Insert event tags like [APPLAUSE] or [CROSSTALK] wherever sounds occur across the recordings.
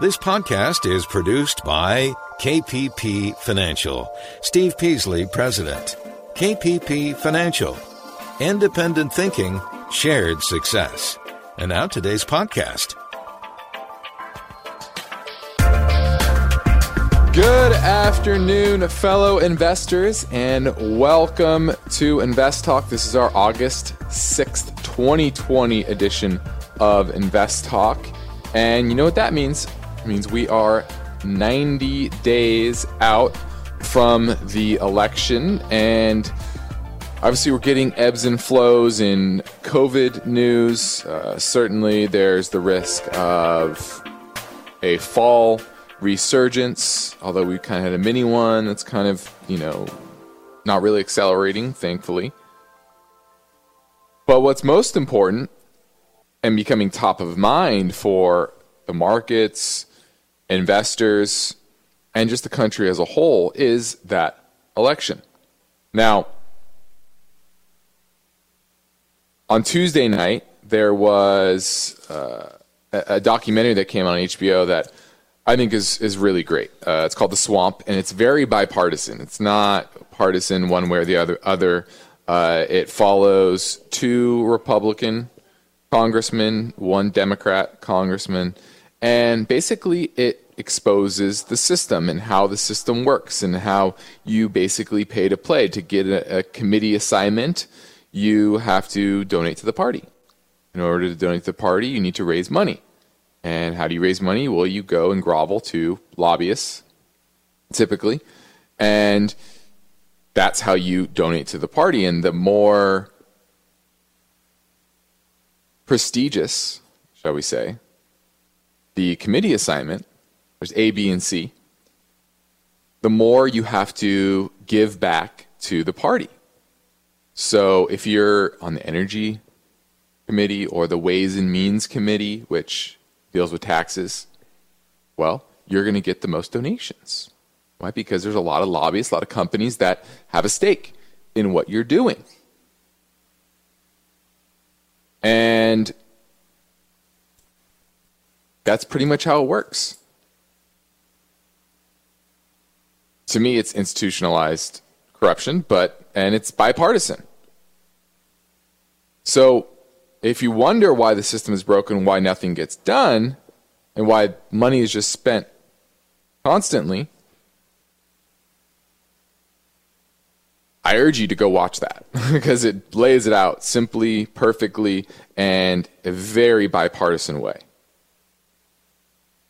This podcast is produced by KPP Financial. Steve Peasley, President. KPP Financial. Independent thinking, shared success. And now today's podcast. Good afternoon, fellow investors, and welcome to Invest Talk. This is our August 6th, 2020 edition of Invest Talk. And you know what that means? It means we are 90 days out from the election. And obviously, we're getting ebbs and flows in COVID news. Uh, certainly, there's the risk of a fall resurgence, although we kind of had a mini one that's kind of, you know, not really accelerating, thankfully. But what's most important and becoming top of mind for the markets, investors, and just the country as a whole is that election. Now, on Tuesday night, there was uh, a documentary that came on HBO that I think is is really great. Uh, it's called The Swamp, and it's very bipartisan. It's not partisan one way or the other. Other, uh, it follows two Republican congressmen, one Democrat congressman, and basically, it exposes the system and how the system works and how you basically pay to play. To get a, a committee assignment, you have to donate to the party. In order to donate to the party, you need to raise money. And how do you raise money? Well, you go and grovel to lobbyists, typically. And that's how you donate to the party. And the more prestigious, shall we say, the committee assignment, there's A, B, and C, the more you have to give back to the party. So if you're on the energy committee or the ways and means committee, which deals with taxes, well, you're going to get the most donations. Why? Because there's a lot of lobbyists, a lot of companies that have a stake in what you're doing. And that's pretty much how it works. To me, it's institutionalized corruption, but and it's bipartisan. So, if you wonder why the system is broken, why nothing gets done, and why money is just spent constantly, I urge you to go watch that [LAUGHS] because it lays it out simply, perfectly, and a very bipartisan way.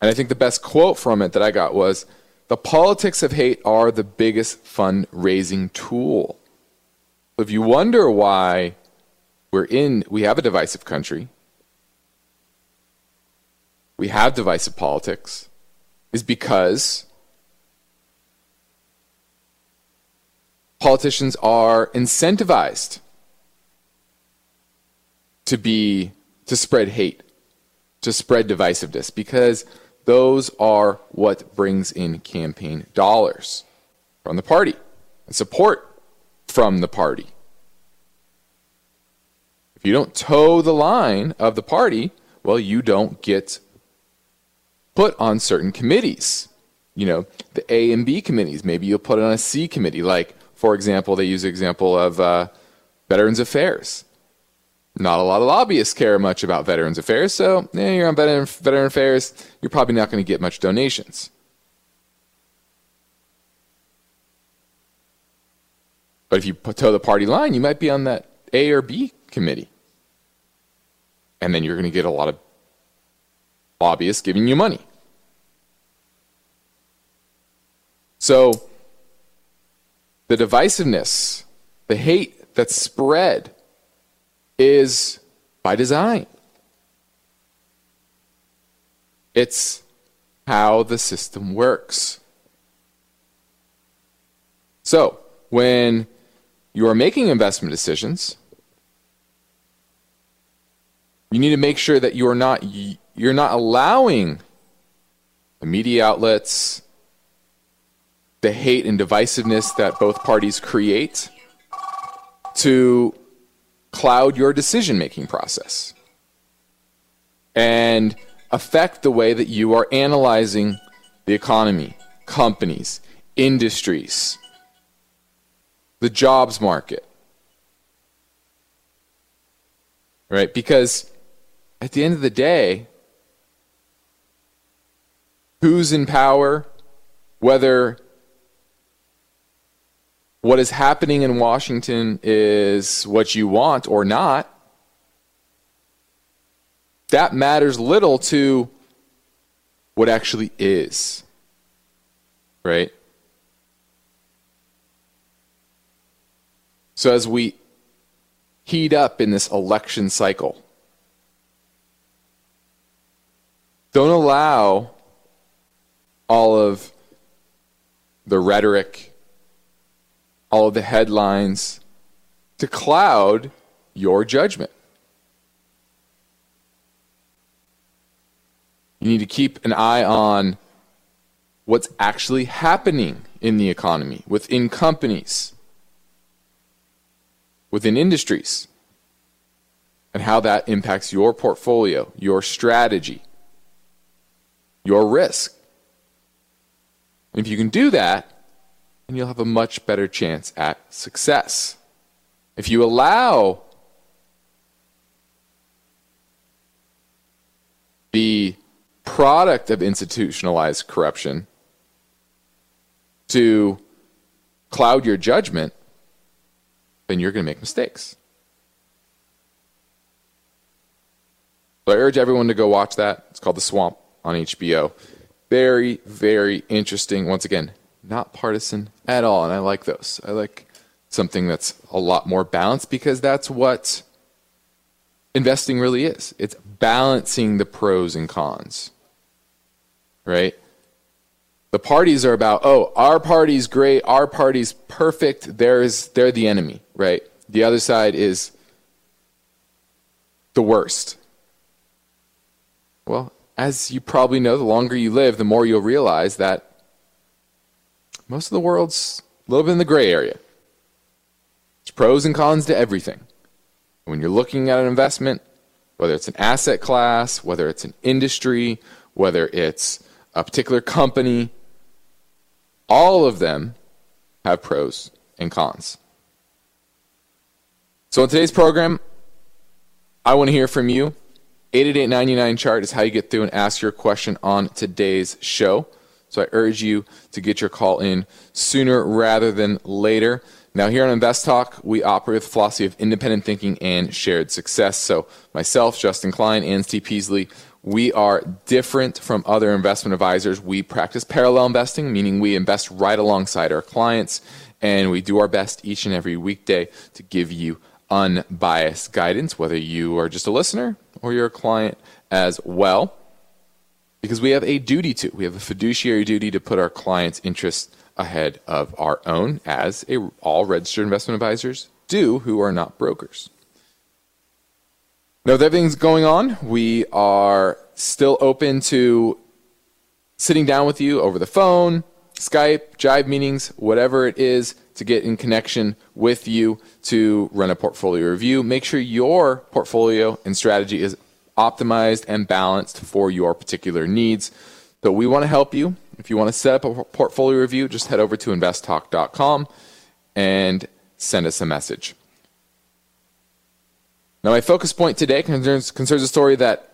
And I think the best quote from it that I got was The politics of hate are the biggest fundraising tool. If you wonder why we're in, we have a divisive country, we have divisive politics, is because politicians are incentivized to be to spread hate, to spread divisiveness because those are what brings in campaign dollars from the party and support from the party. If you don't toe the line of the party, well, you don't get put on certain committees. You know, the A and B committees. Maybe you'll put it on a C committee. Like, for example, they use the example of uh, Veterans Affairs not a lot of lobbyists care much about Veterans Affairs, so yeah, you're on Veteran, Veteran Affairs, you're probably not going to get much donations. But if you toe the party line, you might be on that A or B committee. And then you're going to get a lot of lobbyists giving you money. So, the divisiveness, the hate that's spread is by design. It's how the system works. So, when you are making investment decisions, you need to make sure that you are not you're not allowing the media outlets the hate and divisiveness that both parties create to cloud your decision making process. And affect the way that you are analyzing the economy, companies, industries, the jobs market. Right? Because at the end of the day, who's in power, whether what is happening in Washington is what you want or not, that matters little to what actually is. Right? So as we heat up in this election cycle, don't allow all of the rhetoric, all the headlines to cloud your judgment. You need to keep an eye on what's actually happening in the economy, within companies, within industries, and how that impacts your portfolio, your strategy, your risk. And if you can do that, then you'll have a much better chance at success. If you allow the product of institutionalized corruption to cloud your judgment, then you're going to make mistakes. So I urge everyone to go watch that. It's called The Swamp on HBO. Very, very interesting. Once again, not partisan at all. And I like those. I like something that's a lot more balanced because that's what investing really is. It's balancing the pros and cons right? The parties are about, oh, our party's great, our party's perfect, there's they're the enemy, right? The other side is the worst. Well, as you probably know, the longer you live, the more you'll realize that most of the world's a little bit in the gray area. There's pros and cons to everything. When you're looking at an investment, whether it's an asset class, whether it's an industry, whether it's a particular company, all of them have pros and cons. So in today's program, I want to hear from you. 888 chart is how you get through and ask your question on today's show. So I urge you to get your call in sooner rather than later. Now, here on Invest Talk, we operate with the philosophy of independent thinking and shared success. So, myself, Justin Klein, and Steve Peasley, we are different from other investment advisors. We practice parallel investing, meaning we invest right alongside our clients, and we do our best each and every weekday to give you unbiased guidance, whether you are just a listener or you're a client as well. Because we have a duty to, we have a fiduciary duty to put our clients' interests ahead of our own, as a, all registered investment advisors do who are not brokers. Now, with everything's going on, we are still open to sitting down with you over the phone, Skype, Jive meetings, whatever it is to get in connection with you to run a portfolio review. Make sure your portfolio and strategy is optimized and balanced for your particular needs. So we want to help you. If you want to set up a portfolio review, just head over to investtalk.com and send us a message. Now, my focus point today concerns, concerns a story that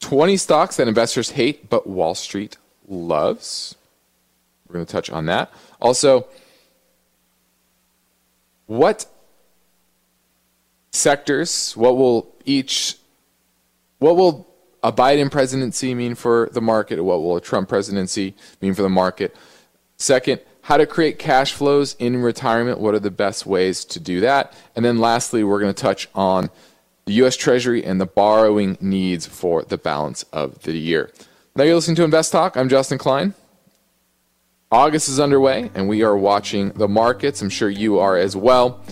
20 stocks that investors hate but Wall Street loves. We're going to touch on that. Also, what sectors, what will each, what will a Biden presidency mean for the market? What will a Trump presidency mean for the market? Second, how to create cash flows in retirement. What are the best ways to do that? And then lastly, we're going to touch on the U.S. Treasury and the borrowing needs for the balance of the year. Now you're listening to Invest Talk. I'm Justin Klein. August is underway, and we are watching the markets. I'm sure you are as well.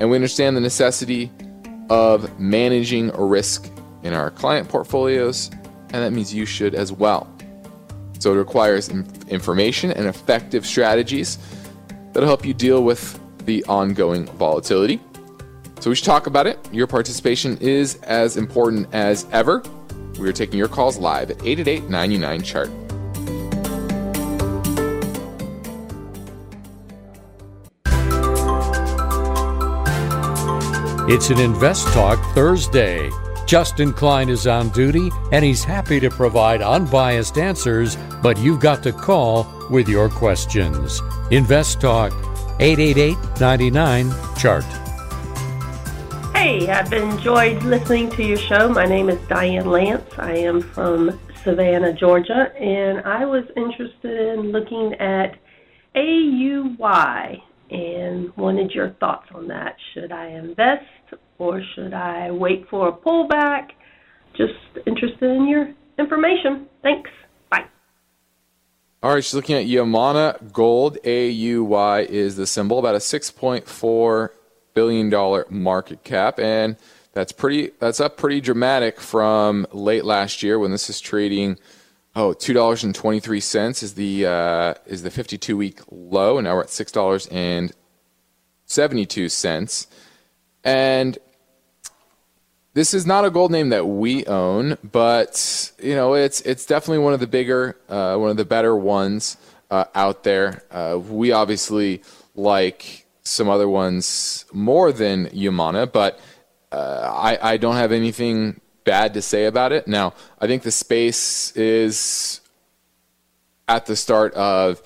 And we understand the necessity of managing risk in our client portfolios, and that means you should as well. So it requires information and effective strategies that'll help you deal with the ongoing volatility. So we should talk about it. Your participation is as important as ever. We are taking your calls live at 888 99 Chart. It's an Invest Talk Thursday. Justin Klein is on duty and he's happy to provide unbiased answers, but you've got to call with your questions. Invest Talk 888 99 Chart. Hey, I've enjoyed listening to your show. My name is Diane Lance. I am from Savannah, Georgia, and I was interested in looking at AUY and wanted your thoughts on that. Should I invest or should I wait for a pullback? Just interested in your information. Thanks. Bye. All right, she's looking at Yamana Gold. AUY is the symbol, about a $6.4 billion market cap. And that's pretty that's up pretty dramatic from late last year when this is trading oh two dollars and twenty three cents is the uh, is the fifty two week low and now we're at six dollars and seventy two cents and this is not a gold name that we own, but you know it's it's definitely one of the bigger, uh, one of the better ones uh, out there. Uh, we obviously like some other ones more than Yamana, but uh, I I don't have anything bad to say about it. Now I think the space is at the start of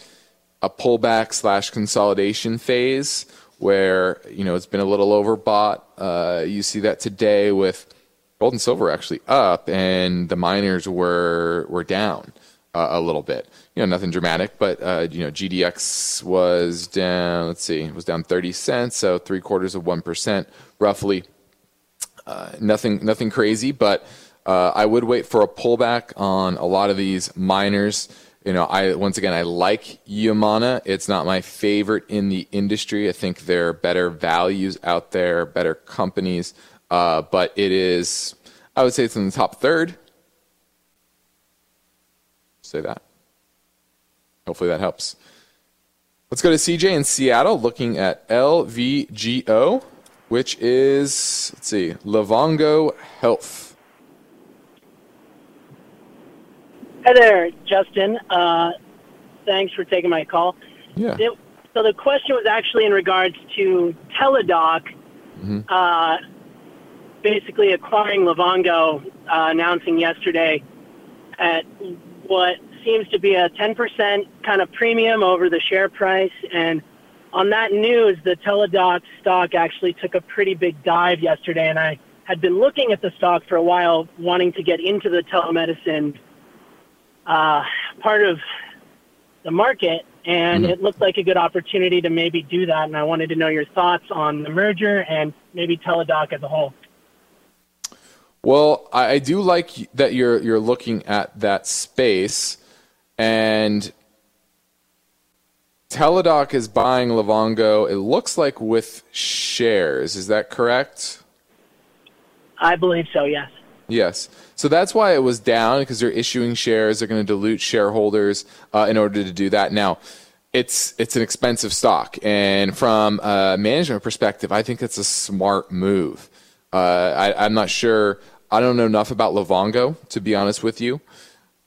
a pullback slash consolidation phase where you know it's been a little overbought. Uh, you see that today with gold and silver actually up, and the miners were were down uh, a little bit. You know, nothing dramatic, but uh, you know, GDX was down. Let's see, was down 30 cents, so three quarters of one percent, roughly. Uh, nothing, nothing crazy, but uh, I would wait for a pullback on a lot of these miners you know, I once again I like Yamana. It's not my favorite in the industry. I think there are better values out there, better companies, uh, but it is. I would say it's in the top third. Say that. Hopefully that helps. Let's go to CJ in Seattle, looking at LVGO, which is let's see, Livongo Health. Hi there, Justin. Uh, thanks for taking my call. Yeah. It, so the question was actually in regards to Teladoc, mm-hmm. uh, basically acquiring Livongo, uh, announcing yesterday at what seems to be a 10% kind of premium over the share price. And on that news, the Teladoc stock actually took a pretty big dive yesterday. And I had been looking at the stock for a while, wanting to get into the telemedicine uh, part of the market, and mm-hmm. it looked like a good opportunity to maybe do that. And I wanted to know your thoughts on the merger and maybe Teladoc as a whole. Well, I do like that you're you're looking at that space, and Teladoc is buying Livongo. It looks like with shares. Is that correct? I believe so. Yes. Yes. So that's why it was down because they're issuing shares. They're going to dilute shareholders uh, in order to do that. Now, it's it's an expensive stock, and from a management perspective, I think it's a smart move. Uh, I, I'm not sure. I don't know enough about Livongo to be honest with you,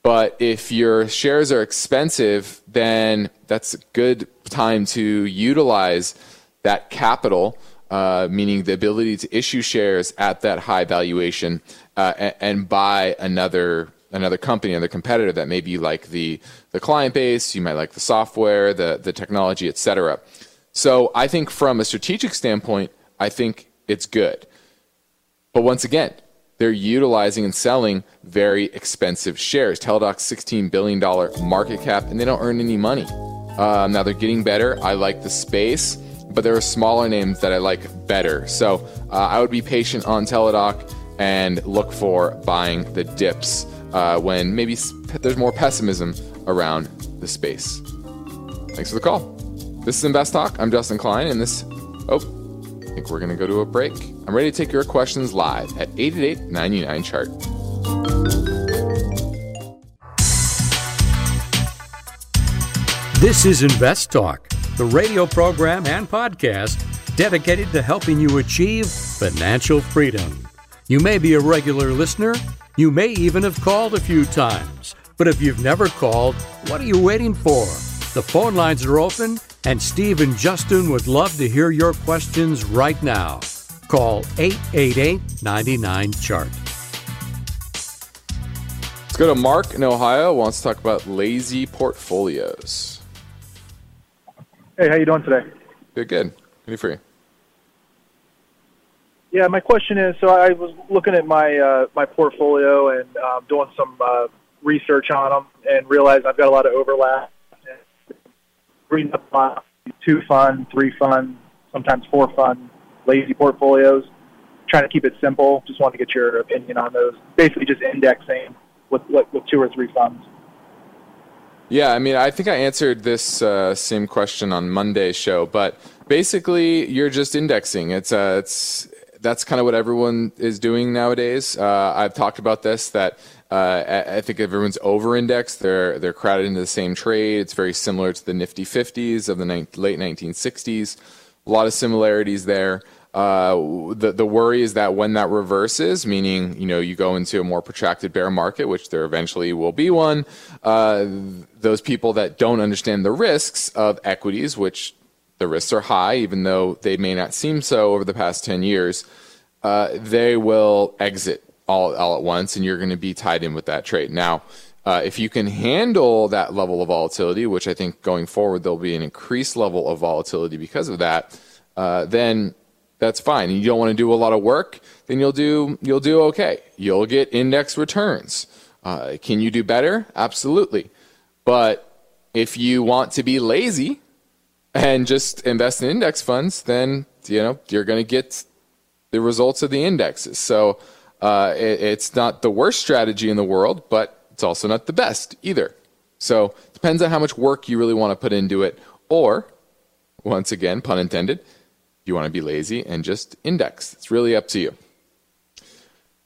but if your shares are expensive, then that's a good time to utilize that capital uh, meaning the ability to issue shares at that high valuation uh, and, and, buy another another company, another competitor that may be like the the client base, you might like the software, the the technology, etc. So I think from a strategic standpoint, I think it's good. But once again, they're utilizing and selling very expensive shares. Teladoc's $16 billion market cap, and they don't earn any money. Uh, now they're getting better. I like the space but there are smaller names that I like better. So uh, I would be patient on Teladoc and look for buying the dips uh, when maybe there's more pessimism around the space. Thanks for the call. This is Invest Talk. I'm Justin Klein, and this. Oh, I think we're going to go to a break. I'm ready to take your questions live at 888 99 chart. This is Invest Talk the radio program and podcast dedicated to helping you achieve financial freedom. You may be a regular listener, You may even have called a few times. But if you've never called, what are you waiting for? The phone lines are open, and Steve and Justin would love to hear your questions right now. Call 888 99 Chart. Let's go to Mark in Ohio. Wants to talk about lazy portfolios. Hey, how you doing today? Good, good. Any free? Yeah, my question is, so I was looking at my uh, my portfolio and um, doing some uh, research on them, and realized I've got a lot of overlap. Reading up on two fund, three fund, sometimes four fund, lazy portfolios. Trying to keep it simple. Just wanted to get your opinion on those. Basically, just indexing with with two or three funds. Yeah, I mean, I think I answered this uh, same question on Monday's show, but basically, you're just indexing. It's uh, it's that's kind of what everyone is doing nowadays. Uh, I've talked about this that uh, I think everyone's over-indexed. They're they're crowded into the same trade. It's very similar to the Nifty 50s of the ni- late 1960s. A lot of similarities there. Uh, the the worry is that when that reverses, meaning you know you go into a more protracted bear market, which there eventually will be one, uh, those people that don't understand the risks of equities, which the risks are high, even though they may not seem so over the past 10 years, uh, they will exit all, all at once, and you're going to be tied in with that trade. Now, uh, if you can handle that level of volatility, which I think going forward there'll be an increased level of volatility because of that, uh, then that's fine. You don't want to do a lot of work, then you'll do you'll do okay. You'll get index returns. Uh, can you do better? Absolutely. But if you want to be lazy, and just invest in index funds, then you know you're going to get the results of the indexes. So uh, it, it's not the worst strategy in the world, but it's also not the best either. So it depends on how much work you really want to put into it, or once again, pun intended, you want to be lazy and just index. It's really up to you.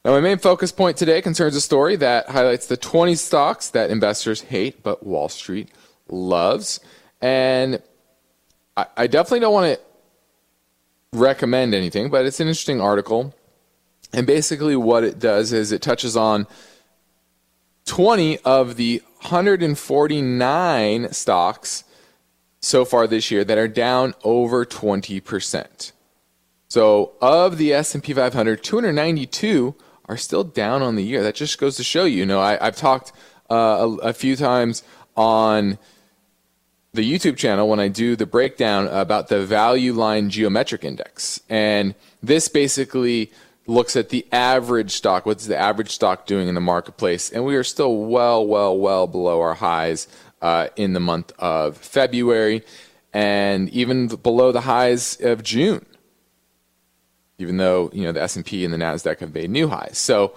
Now, my main focus point today concerns a story that highlights the 20 stocks that investors hate but Wall Street loves. And I, I definitely don't want to recommend anything, but it's an interesting article. And basically, what it does is it touches on 20 of the 149 stocks so far this year that are down over 20%. So, of the S&P 500, 292 are still down on the year. That just goes to show you. You know, I, have talked uh, a, a few times on the YouTube channel when I do the breakdown about the value line geometric index. And this basically looks at the average stock. What's the average stock doing in the marketplace? And we are still well, well, well below our highs uh, in the month of February and even below the highs of June. Even though, you know, the S&P and the Nasdaq have made new highs. So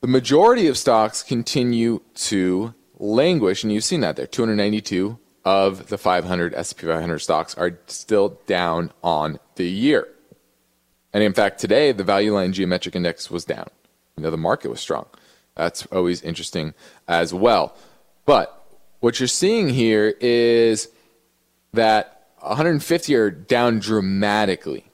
the majority of stocks continue to languish and you've seen that there 292 of the 500 S&P 500 stocks are still down on the year. And in fact, today the value line geometric index was down. You know, the market was strong. That's always interesting as well. But what you're seeing here is that 150 are down dramatically.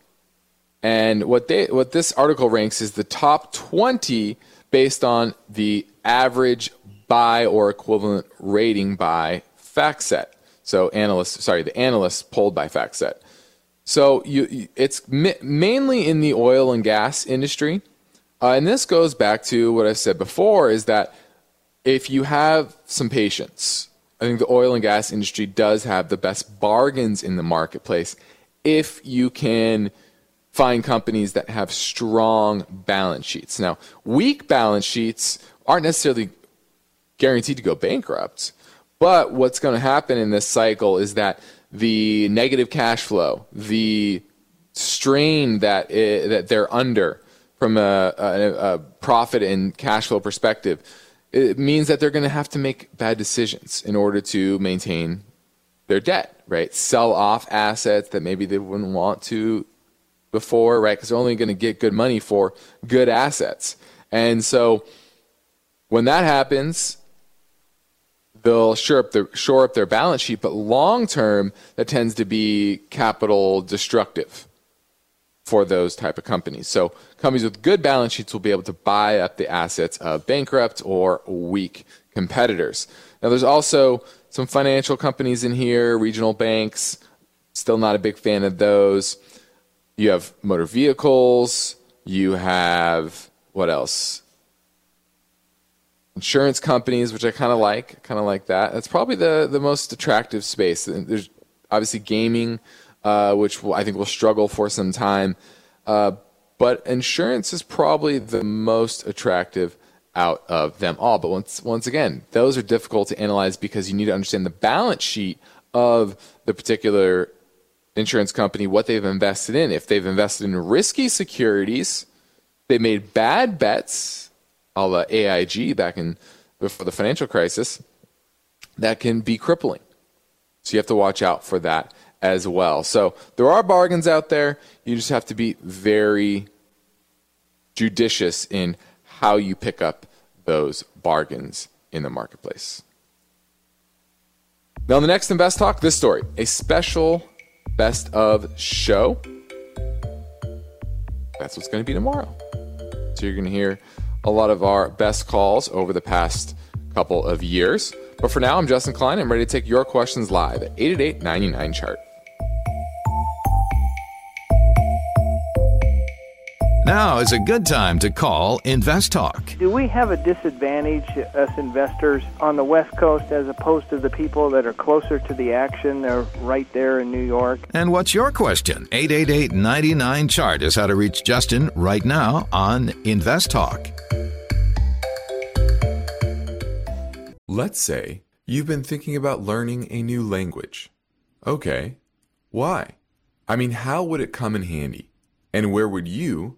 And what they what this article ranks is the top 20 based on the average buy or equivalent rating by FactSet. So analysts, sorry, the analysts polled by FactSet. So you, it's mainly in the oil and gas industry, uh, and this goes back to what I said before: is that if you have some patience, I think the oil and gas industry does have the best bargains in the marketplace if you can find companies that have strong balance sheets. Now, weak balance sheets aren't necessarily guaranteed to go bankrupt. But what's going to happen in this cycle is that the negative cash flow, the strain that it, that they're under from a, a, a profit and cash flow perspective, it means that they're going to have to make bad decisions in order to maintain their debt, right? Sell off assets that maybe they wouldn't want to before, right? Because they're only going to get good money for good assets. And so when that happens, they'll shore up their shore up their balance sheet, but long term that tends to be capital destructive. For those type of companies. So companies with good balance sheets will be able to buy up the assets of bankrupt or weak competitors. Now there's also some financial companies in here, regional banks. Still not a big fan of those. You have motor vehicles. You have what else? Insurance companies, which I kind of like, kind of like that. That's probably the the most attractive space. There's obviously gaming uh, which I think will struggle for some time. Uh, but insurance is probably the most attractive out of them all. But once once again, those are difficult to analyze because you need to understand the balance sheet of the particular insurance company, what they've invested in. If they've invested in risky securities, they made bad bets, a la AIG back in before the financial crisis, that can be crippling. So you have to watch out for that as well. So there are bargains out there. You just have to be very judicious in how you pick up those bargains in the marketplace. Now, on the next Invest Talk, this story a special best of show. That's what's going to be tomorrow. So you're going to hear a lot of our best calls over the past couple of years. But for now, I'm Justin Klein. I'm ready to take your questions live at 888 99 chart. Now is a good time to call Invest Talk. Do we have a disadvantage, us investors, on the West Coast as opposed to the people that are closer to the action? They're right there in New York. And what's your question? 888 99 Chart is how to reach Justin right now on Invest Talk. Let's say you've been thinking about learning a new language. Okay, why? I mean, how would it come in handy? And where would you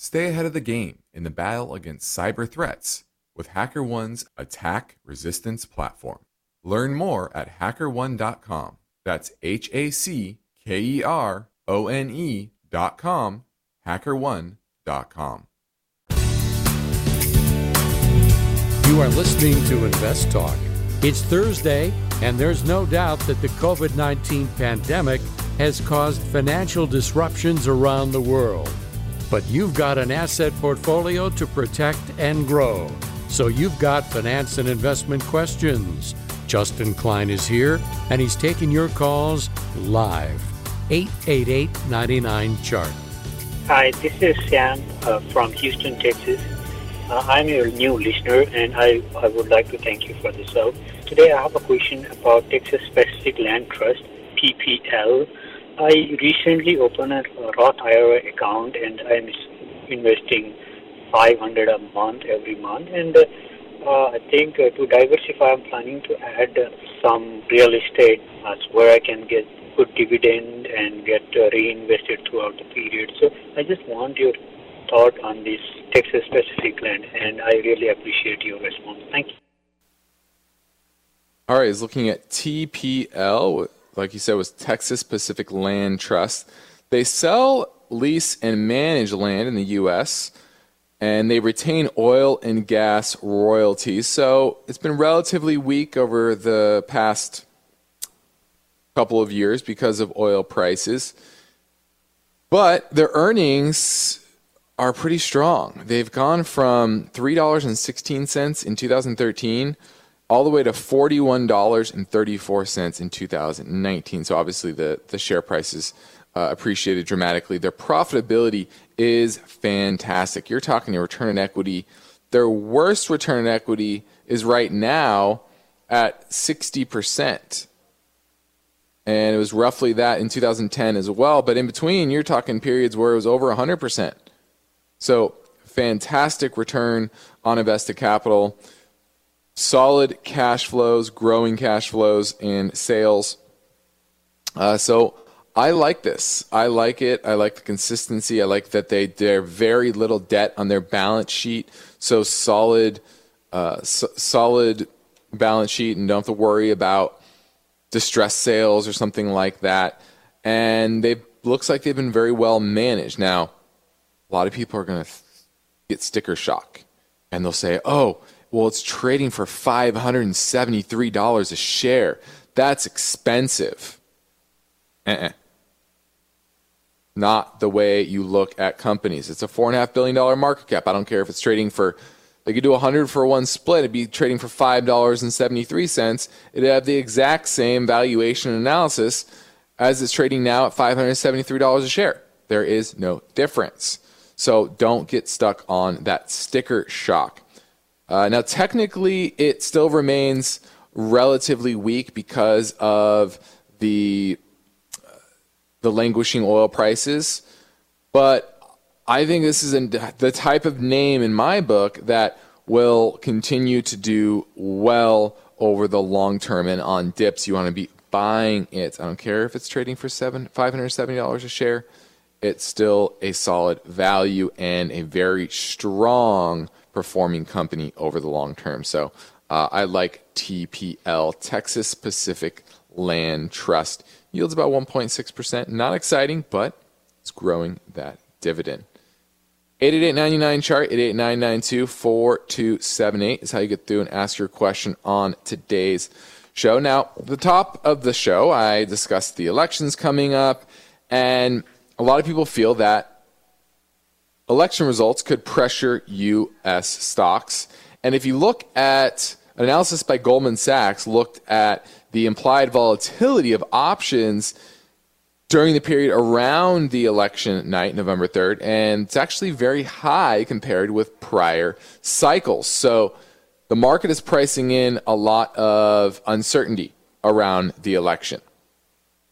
Stay ahead of the game in the battle against cyber threats with HackerOne's attack resistance platform. Learn more at hackerone.com. That's H A C K E R O N E.com, hackerone.com. You are listening to Invest Talk. It's Thursday, and there's no doubt that the COVID 19 pandemic has caused financial disruptions around the world. But you've got an asset portfolio to protect and grow. So you've got finance and investment questions. Justin Klein is here, and he's taking your calls live. 888 99 Chart. Hi, this is Sam uh, from Houston, Texas. Uh, I'm your new listener, and I, I would like to thank you for this show. Today, I have a question about Texas Pacific Land Trust, PPL. I recently opened a Roth IRA account, and I'm investing 500 a month every month. And uh, I think uh, to diversify, I'm planning to add uh, some real estate where I can get good dividend and get uh, reinvested throughout the period. So I just want your thought on this Texas Pacific land, and I really appreciate your response. Thank you. All right, he's looking at TPL, like you said, was Texas Pacific Land Trust. They sell, lease, and manage land in the U.S., and they retain oil and gas royalties. So it's been relatively weak over the past couple of years because of oil prices. But their earnings are pretty strong. They've gone from $3.16 in 2013 all the way to $41.34 in 2019. So obviously the, the share prices uh, appreciated dramatically. Their profitability is fantastic. You're talking a return on equity. Their worst return on equity is right now at 60%. And it was roughly that in 2010 as well. But in between, you're talking periods where it was over 100%. So, fantastic return on invested capital, solid cash flows, growing cash flows, and sales. Uh, so, I like this. I like it. I like the consistency. I like that they they're very little debt on their balance sheet. So solid, uh, so, solid balance sheet, and don't have to worry about distress sales or something like that. And they looks like they've been very well managed. Now, a lot of people are going to get sticker shock and they'll say, oh, well, it's trading for $573 a share. That's expensive. Uh-uh. Not the way you look at companies. It's a $4.5 billion market cap. I don't care if it's trading for, they could do 100 for one split. It'd be trading for $5.73. It'd have the exact same valuation analysis as it's trading now at $573 a share. There is no difference. So don't get stuck on that sticker shock. Uh, now, technically, it still remains relatively weak because of the uh, the languishing oil prices, but I think this is the type of name in my book that will continue to do well over the long term. And on dips, you want to be buying it. I don't care if it's trading for seven five hundred seventy dollars a share it's still a solid value and a very strong performing company over the long term. So uh, I like TPL, Texas Pacific Land Trust. Yields about 1.6%. Not exciting, but it's growing that dividend. 888-99 chart 88992-4278 is how you get through and ask your question on today's show. Now, the top of the show, I discussed the elections coming up and a lot of people feel that election results could pressure U.S. stocks. And if you look at an analysis by Goldman Sachs, looked at the implied volatility of options during the period around the election night, November 3rd, and it's actually very high compared with prior cycles. So the market is pricing in a lot of uncertainty around the election.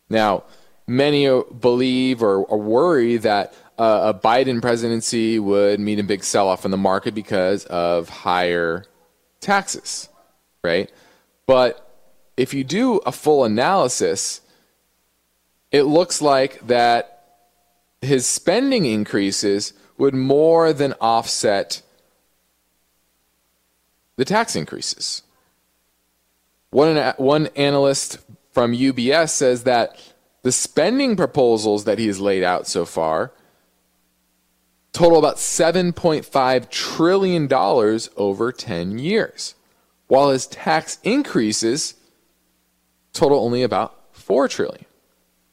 Now, many believe or, or worry that uh, a Biden presidency would mean a big sell off in the market because of higher taxes, right? But if you do a full analysis, it looks like that his spending increases would more than offset the tax increases. One, one analyst from UBS says that the spending proposals that he has laid out so far total about $7.5 trillion over 10 years, while his tax increases total only about 4 trillion.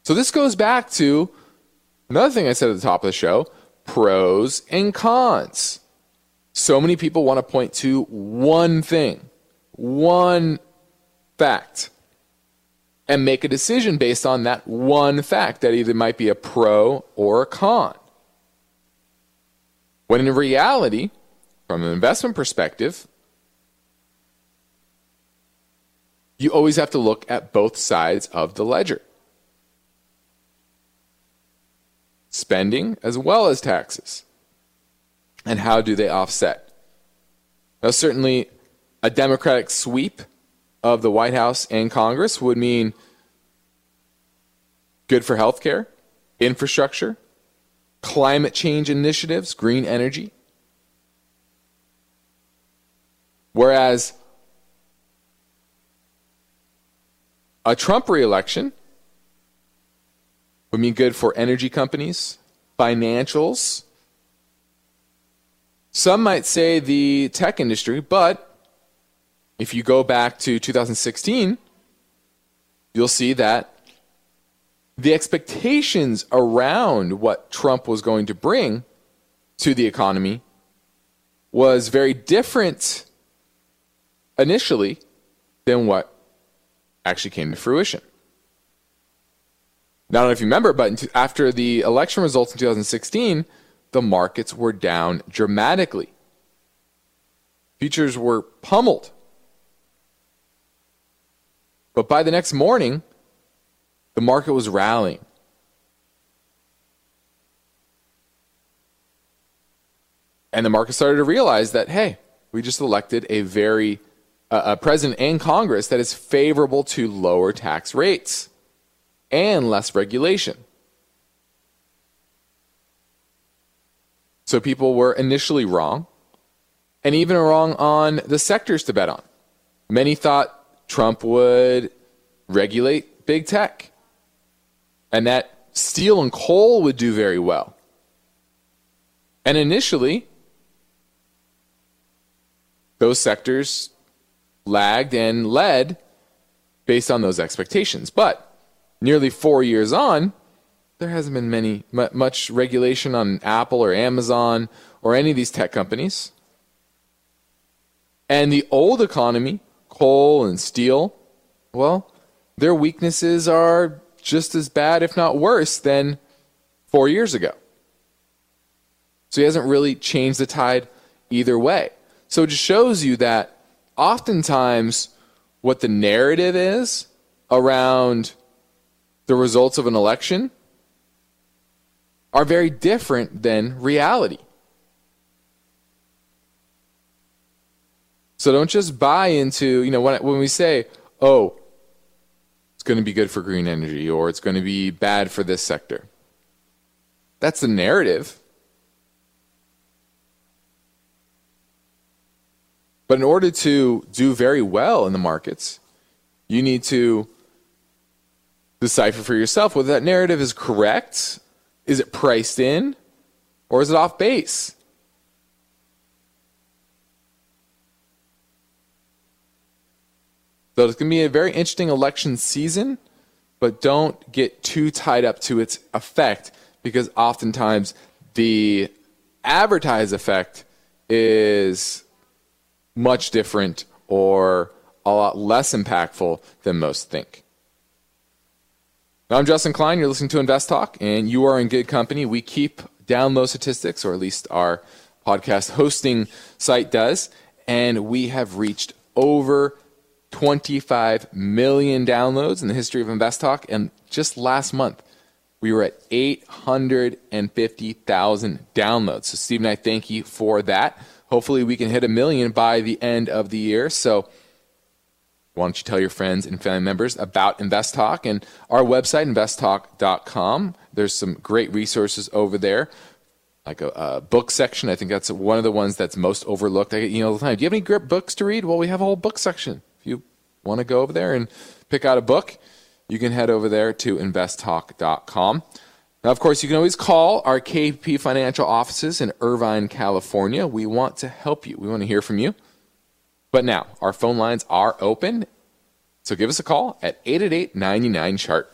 So this goes back to another thing I said at the top of the show, pros and cons. So many people want to point to one thing, one fact, and make a decision based on that one fact that either might be a pro or a con. When in reality, from an investment perspective, you always have to look at both sides of the ledger spending as well as taxes. And how do they offset? Now, certainly, a Democratic sweep of the White House and Congress would mean good for healthcare, infrastructure, climate change initiatives, green energy. Whereas a Trump reelection would mean good for energy companies, financials. Some might say the tech industry, but if you go back to 2016, you'll see that the expectations around what Trump was going to bring to the economy was very different initially than what actually came to fruition. Now, I don't know if you remember, but after the election results in 2016, the markets were down dramatically. Futures were pummeled. But by the next morning, the market was rallying. And the market started to realize that, hey, we just elected a very uh, a president and Congress that is favorable to lower tax rates and less regulation. So people were initially wrong, and even wrong on the sectors to bet on. Many thought Trump would regulate big tech and that steel and coal would do very well. And initially, those sectors lagged and led based on those expectations. But nearly four years on, there hasn't been many much regulation on Apple or Amazon or any of these tech companies. And the old economy, coal and steel, well, their weaknesses are just as bad, if not worse, than four years ago. So he hasn't really changed the tide either way. So it just shows you that oftentimes what the narrative is around the results of an election are very different than reality. So don't just buy into, you know, when, when we say, oh, it's going to be good for green energy or it's going to be bad for this sector. That's the narrative. But in order to do very well in the markets, you need to decipher for yourself whether that narrative is correct, is it priced in, or is it off base? So it's going to be a very interesting election season, but don't get too tied up to its effect because oftentimes the advertised effect is much different or a lot less impactful than most think. Now, I'm Justin Klein. You're listening to Invest Talk, and you are in good company. We keep down download statistics, or at least our podcast hosting site does, and we have reached over 25 million downloads in the history of Invest Talk. And just last month, we were at 850,000 downloads. So, Steve and I thank you for that. Hopefully, we can hit a million by the end of the year. So, why don't you tell your friends and family members about Invest Talk and our website, investtalk.com. There's some great resources over there, like a, a, book section. I think that's one of the ones that's most overlooked. I get you know all the time. Do you have any great books to read? Well, we have a whole book section. Want to go over there and pick out a book, you can head over there to investtalk.com. Now, of course, you can always call our KP Financial offices in Irvine, California. We want to help you. We want to hear from you. But now, our phone lines are open. So give us a call at 888 99 Chart.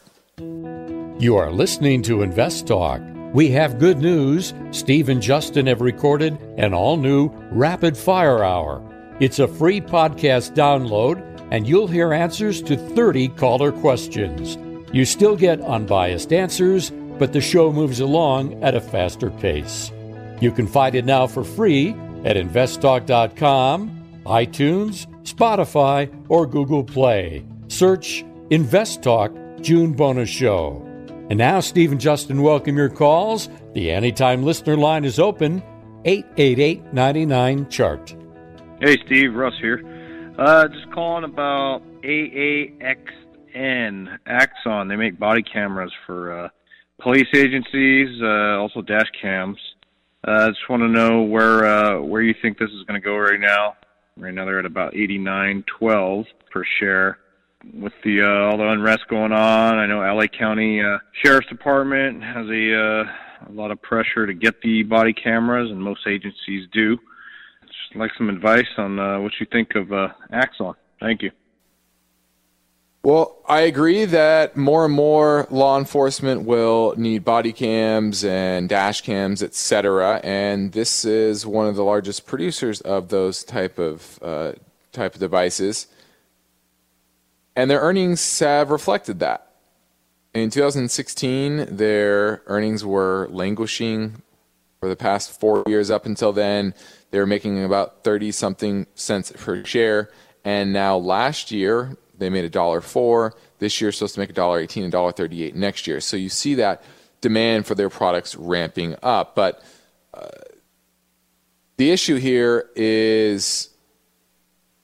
You are listening to Invest Talk. We have good news. Steve and Justin have recorded an all new Rapid Fire Hour. It's a free podcast download, and you'll hear answers to 30 caller questions. You still get unbiased answers but the show moves along at a faster pace. You can find it now for free at investtalk.com, iTunes, Spotify, or Google Play. Search Invest Talk June Bonus Show. And now, Steve and Justin welcome your calls. The Anytime Listener line is open 888 99 Chart. Hey, Steve, Russ here. Uh, just calling about AAXN Axon. They make body cameras for uh, police agencies, uh, also dash cams. Uh, I uh, just want to know where uh, where you think this is going to go right now. Right now they're at about eighty nine twelve per share. With the uh, all the unrest going on, I know LA County uh, Sheriff's Department has a uh, a lot of pressure to get the body cameras, and most agencies do. Like some advice on uh, what you think of uh, Axon. Thank you. Well, I agree that more and more law enforcement will need body cams and dash cams, etc. And this is one of the largest producers of those type of uh, type of devices, and their earnings have reflected that. In 2016, their earnings were languishing for the past four years. Up until then, they were making about 30 something cents per share, and now last year they made a dollar four. This year, supposed to make a dollar eighteen and dollar thirty-eight next year. So you see that demand for their products ramping up. But uh, the issue here is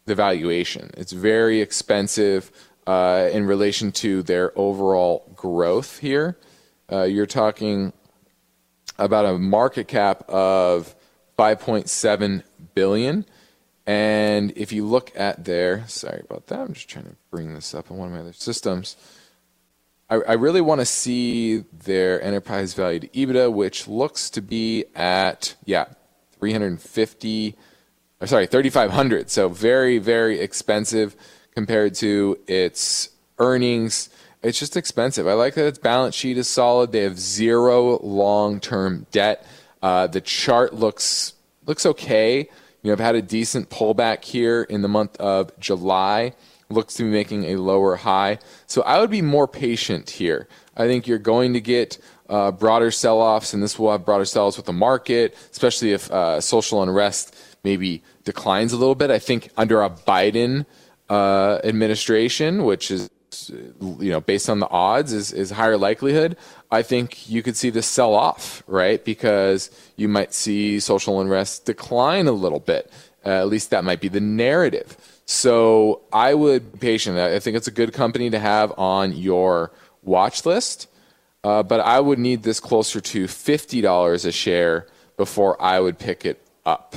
the valuation. It's very expensive uh, in relation to their overall growth here. Uh, you're talking about a market cap of 5.7 billion and if you look at their, sorry about that, I'm just trying to bring this up on one of my other systems. I, I really want to see their enterprise value to EBITDA, which looks to be at, yeah, 350, or sorry, 3,500. So very, very expensive compared to its earnings. It's just expensive. I like that its balance sheet is solid. They have zero long term debt. Uh, the chart looks looks okay. You know, I've had a decent pullback here in the month of July. Looks to be making a lower high. So I would be more patient here. I think you're going to get uh, broader sell offs, and this will have broader sell offs with the market, especially if uh, social unrest maybe declines a little bit. I think under a Biden uh, administration, which is you know based on the odds is, is higher likelihood i think you could see this sell off right? Because you might see social unrest decline a little bit. Uh, at least that might be the narrative. So i would be patient. I think it's a good company to have on your watch list uh, but i would need this closer to $50 a share before i would pick it up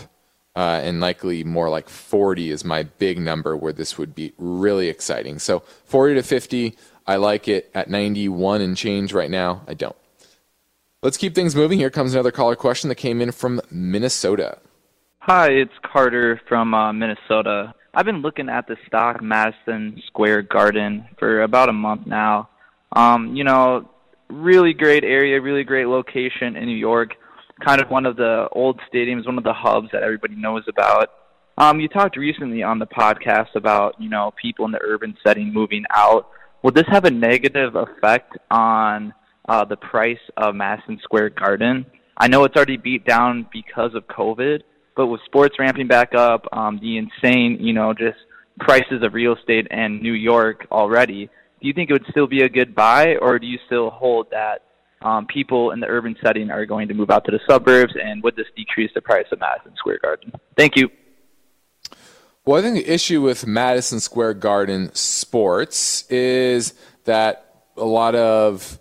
uh, and likely more like 40 is my big number where this would be really exciting. So 40 to 50, I like it. At 91 and change right now, I don't. Let's keep things moving. Here comes another caller question that came in from Minnesota. Hi, it's Carter from uh, Minnesota. I've been looking at the stock Madison Square Garden for about a month now. Um, you know, really great area, really great location in New York kind of one of the old stadiums, one of the hubs that everybody knows about. Um, you talked recently on the podcast about you know people in the urban setting moving out. Will this have a negative effect on uh, the price of Madison Square Garden? I know it's already beat down because of COVID, but with sports ramping back up, um, the insane you know just prices of real estate in New York already, do you think it would still be a good buy, or do you still hold that um, people in the urban setting are going to move out to the suburbs, and would this decrease the price of Madison Square Garden? Thank you. Well, I think the issue with Madison Square Garden sports is that a lot of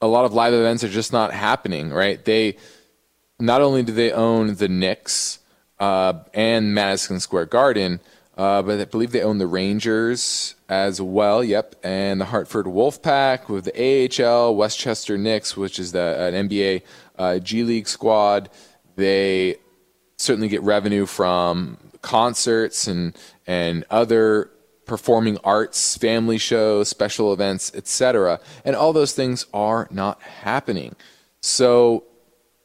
a lot of live events are just not happening. Right? They not only do they own the Knicks uh, and Madison Square Garden, Uh, but I believe they own the Rangers as well. Yep, and the Hartford Wolfpack with the AHL, Westchester Knicks, which is the an NBA uh, G League squad. They certainly get revenue from concerts and and other performing arts, family shows, special events, etc. And all those things are not happening. So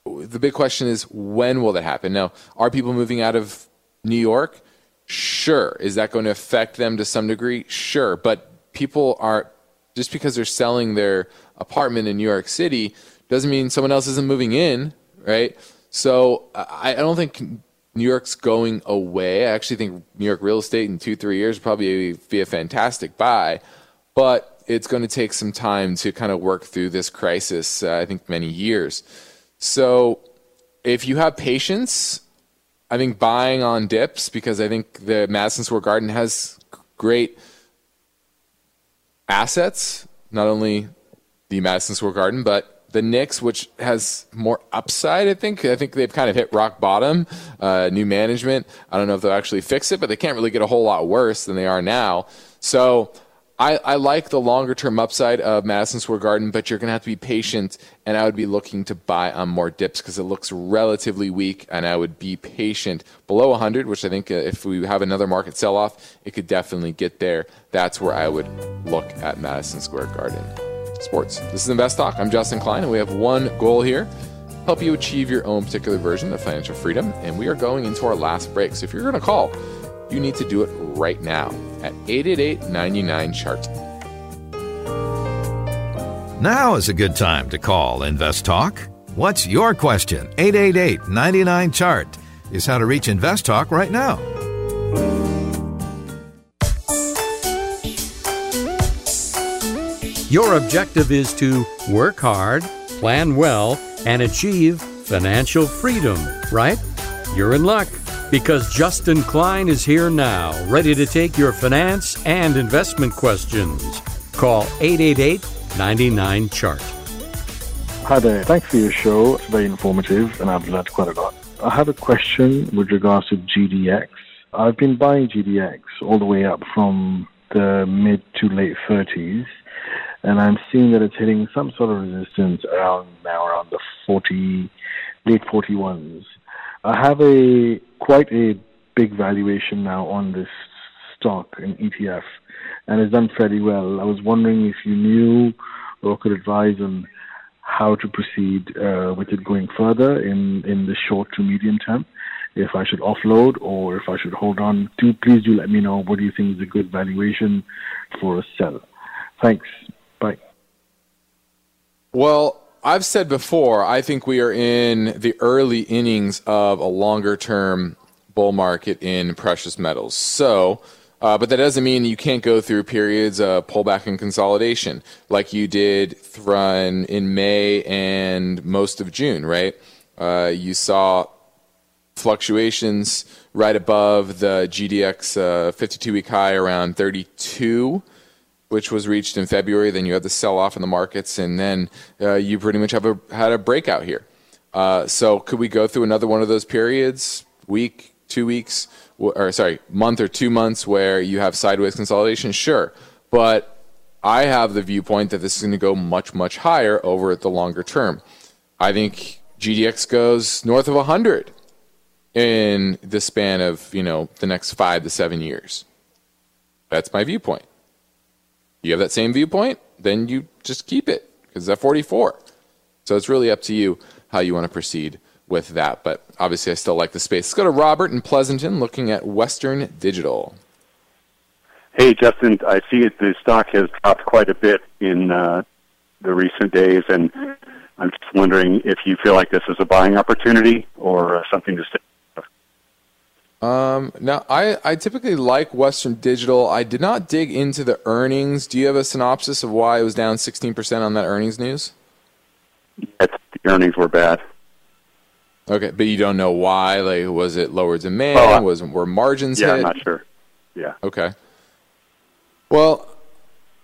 the big question is when will that happen? Now, are people moving out of New York? Sure. Is that going to affect them to some degree? Sure. But people are just because they're selling their apartment in New York City doesn't mean someone else isn't moving in, right? So I, I don't think New York's going away. I actually think New York real estate in two, three years probably be a fantastic buy, but it's going to take some time to kind of work through this crisis. Uh, I think many years. So if you have patience, I think buying on dips because I think the Madison Square Garden has great assets, not only the Madison Square Garden, but the Knicks, which has more upside, I think. I think they've kind of hit rock bottom. Uh, new management. I don't know if they'll actually fix it, but they can't really get a whole lot worse than they are now. So I, I like the longer term upside of Madison Square Garden, but you're going to have to be patient. And I would be looking to buy on more dips because it looks relatively weak. And I would be patient below 100, which I think uh, if we have another market sell off, it could definitely get there. That's where I would look at Madison Square Garden. Sports. This is Invest Talk. I'm Justin Klein, and we have one goal here help you achieve your own particular version of financial freedom. And we are going into our last break. So if you're going to call, you need to do it right now at 888 99 Chart. Now is a good time to call Invest Talk. What's your question? 888 99 Chart is how to reach Invest Talk right now. Your objective is to work hard, plan well, and achieve financial freedom, right? You're in luck because Justin Klein is here now, ready to take your finance and investment questions. Call 888 99 Chart. Hi there. Thanks for your show. It's very informative and I've learned quite a lot. I have a question with regards to GDX. I've been buying GDX all the way up from the mid to late 30s, and I'm seeing that it's hitting some sort of resistance around now, around the 40, late 41s. I have a quite a big valuation now on this stock and ETF, and it's done fairly well. I was wondering if you knew or could advise on how to proceed uh, with it going further in, in the short to medium term. If I should offload or if I should hold on, do please do let me know. What do you think is a good valuation for a sell? Thanks. Bye. Well, I've said before, I think we are in the early innings of a longer term bull market in precious metals. So, uh, but that doesn't mean you can't go through periods of pullback and consolidation like you did run in May and most of June, right? Uh, you saw fluctuations right above the GDX 52 uh, week high around 32 which was reached in February. Then you had the sell off in the markets, and then uh, you pretty much have a, had a breakout here. Uh, so could we go through another one of those periods, week, two weeks, or sorry, month or two months, where you have sideways consolidation? Sure, but I have the viewpoint that this is going to go much, much higher over the longer term. I think GDX goes north of 100 in the span of you know the next five to seven years. That's my viewpoint you have that same viewpoint, then you just keep it because it's at 44. So it's really up to you how you want to proceed with that. But obviously, I still like the space. Let's go to Robert in Pleasanton looking at Western Digital. Hey, Justin, I see it, the stock has dropped quite a bit in uh, the recent days, and I'm just wondering if you feel like this is a buying opportunity or uh, something to stay um, now, I, I typically like Western Digital. I did not dig into the earnings. Do you have a synopsis of why it was down 16% on that earnings news? Yes, the earnings were bad. Okay, but you don't know why? Like, was it lower demand? Oh, was were margins yeah, hit? I'm not sure. Yeah. Okay. Well,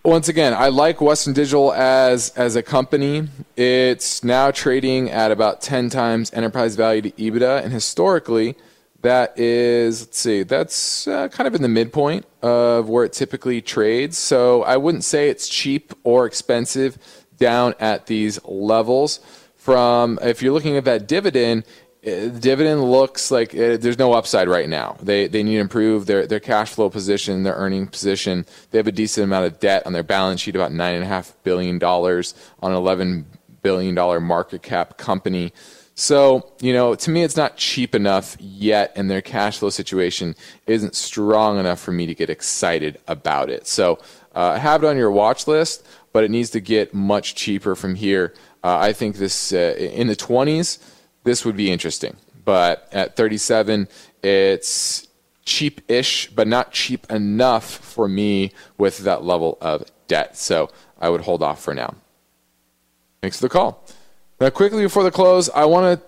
once again, I like Western Digital as as a company. It's now trading at about 10 times enterprise value to EBITDA, and historically, that is, let's see, that's uh, kind of in the midpoint of where it typically trades. So I wouldn't say it's cheap or expensive down at these levels. From if you're looking at that dividend, uh, the dividend looks like uh, there's no upside right now. They they need to improve their their cash flow position, their earning position. They have a decent amount of debt on their balance sheet, about nine and a half billion dollars on an eleven billion dollar market cap company. So, you know, to me, it's not cheap enough yet, and their cash flow situation isn't strong enough for me to get excited about it. So, uh, have it on your watch list, but it needs to get much cheaper from here. Uh, I think this uh, in the 20s, this would be interesting. But at 37, it's cheap-ish, but not cheap enough for me with that level of debt. So I would hold off for now. Thanks for the call. Now, quickly before the close, I want to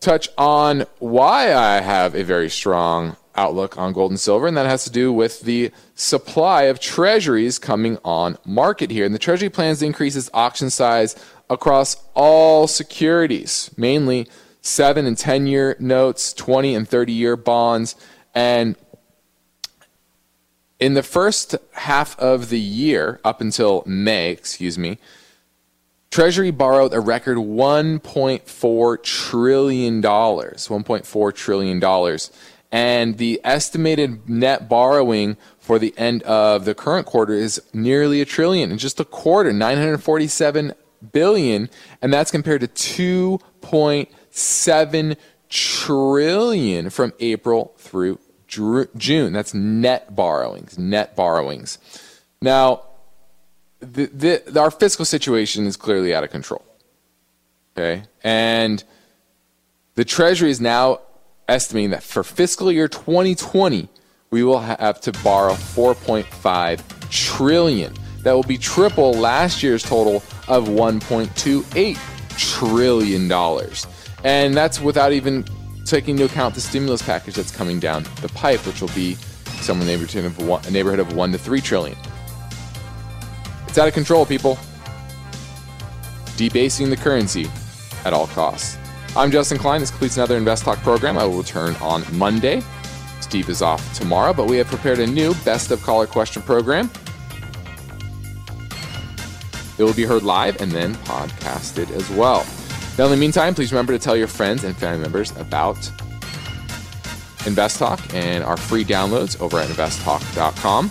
touch on why I have a very strong outlook on gold and silver, and that has to do with the supply of treasuries coming on market here. And the treasury plans to increase its auction size across all securities, mainly 7 and 10 year notes, 20 and 30 year bonds. And in the first half of the year, up until May, excuse me, Treasury borrowed a record $1.4 trillion. $1.4 trillion. And the estimated net borrowing for the end of the current quarter is nearly a trillion in just a quarter, 947 billion, and that's compared to 2.7 trillion from April through June. That's net borrowings, net borrowings. Now, the, the, our fiscal situation is clearly out of control. Okay, and the Treasury is now estimating that for fiscal year 2020, we will have to borrow 4.5 trillion. That will be triple last year's total of 1.28 trillion dollars, and that's without even taking into account the stimulus package that's coming down the pipe, which will be somewhere in the neighborhood of one, neighborhood of one to three trillion. It's out of control, people. Debasing the currency at all costs. I'm Justin Klein. This completes another Invest Talk program. I will return on Monday. Steve is off tomorrow, but we have prepared a new Best of Caller Question program. It will be heard live and then podcasted as well. Now, in the meantime, please remember to tell your friends and family members about Invest Talk and our free downloads over at investtalk.com.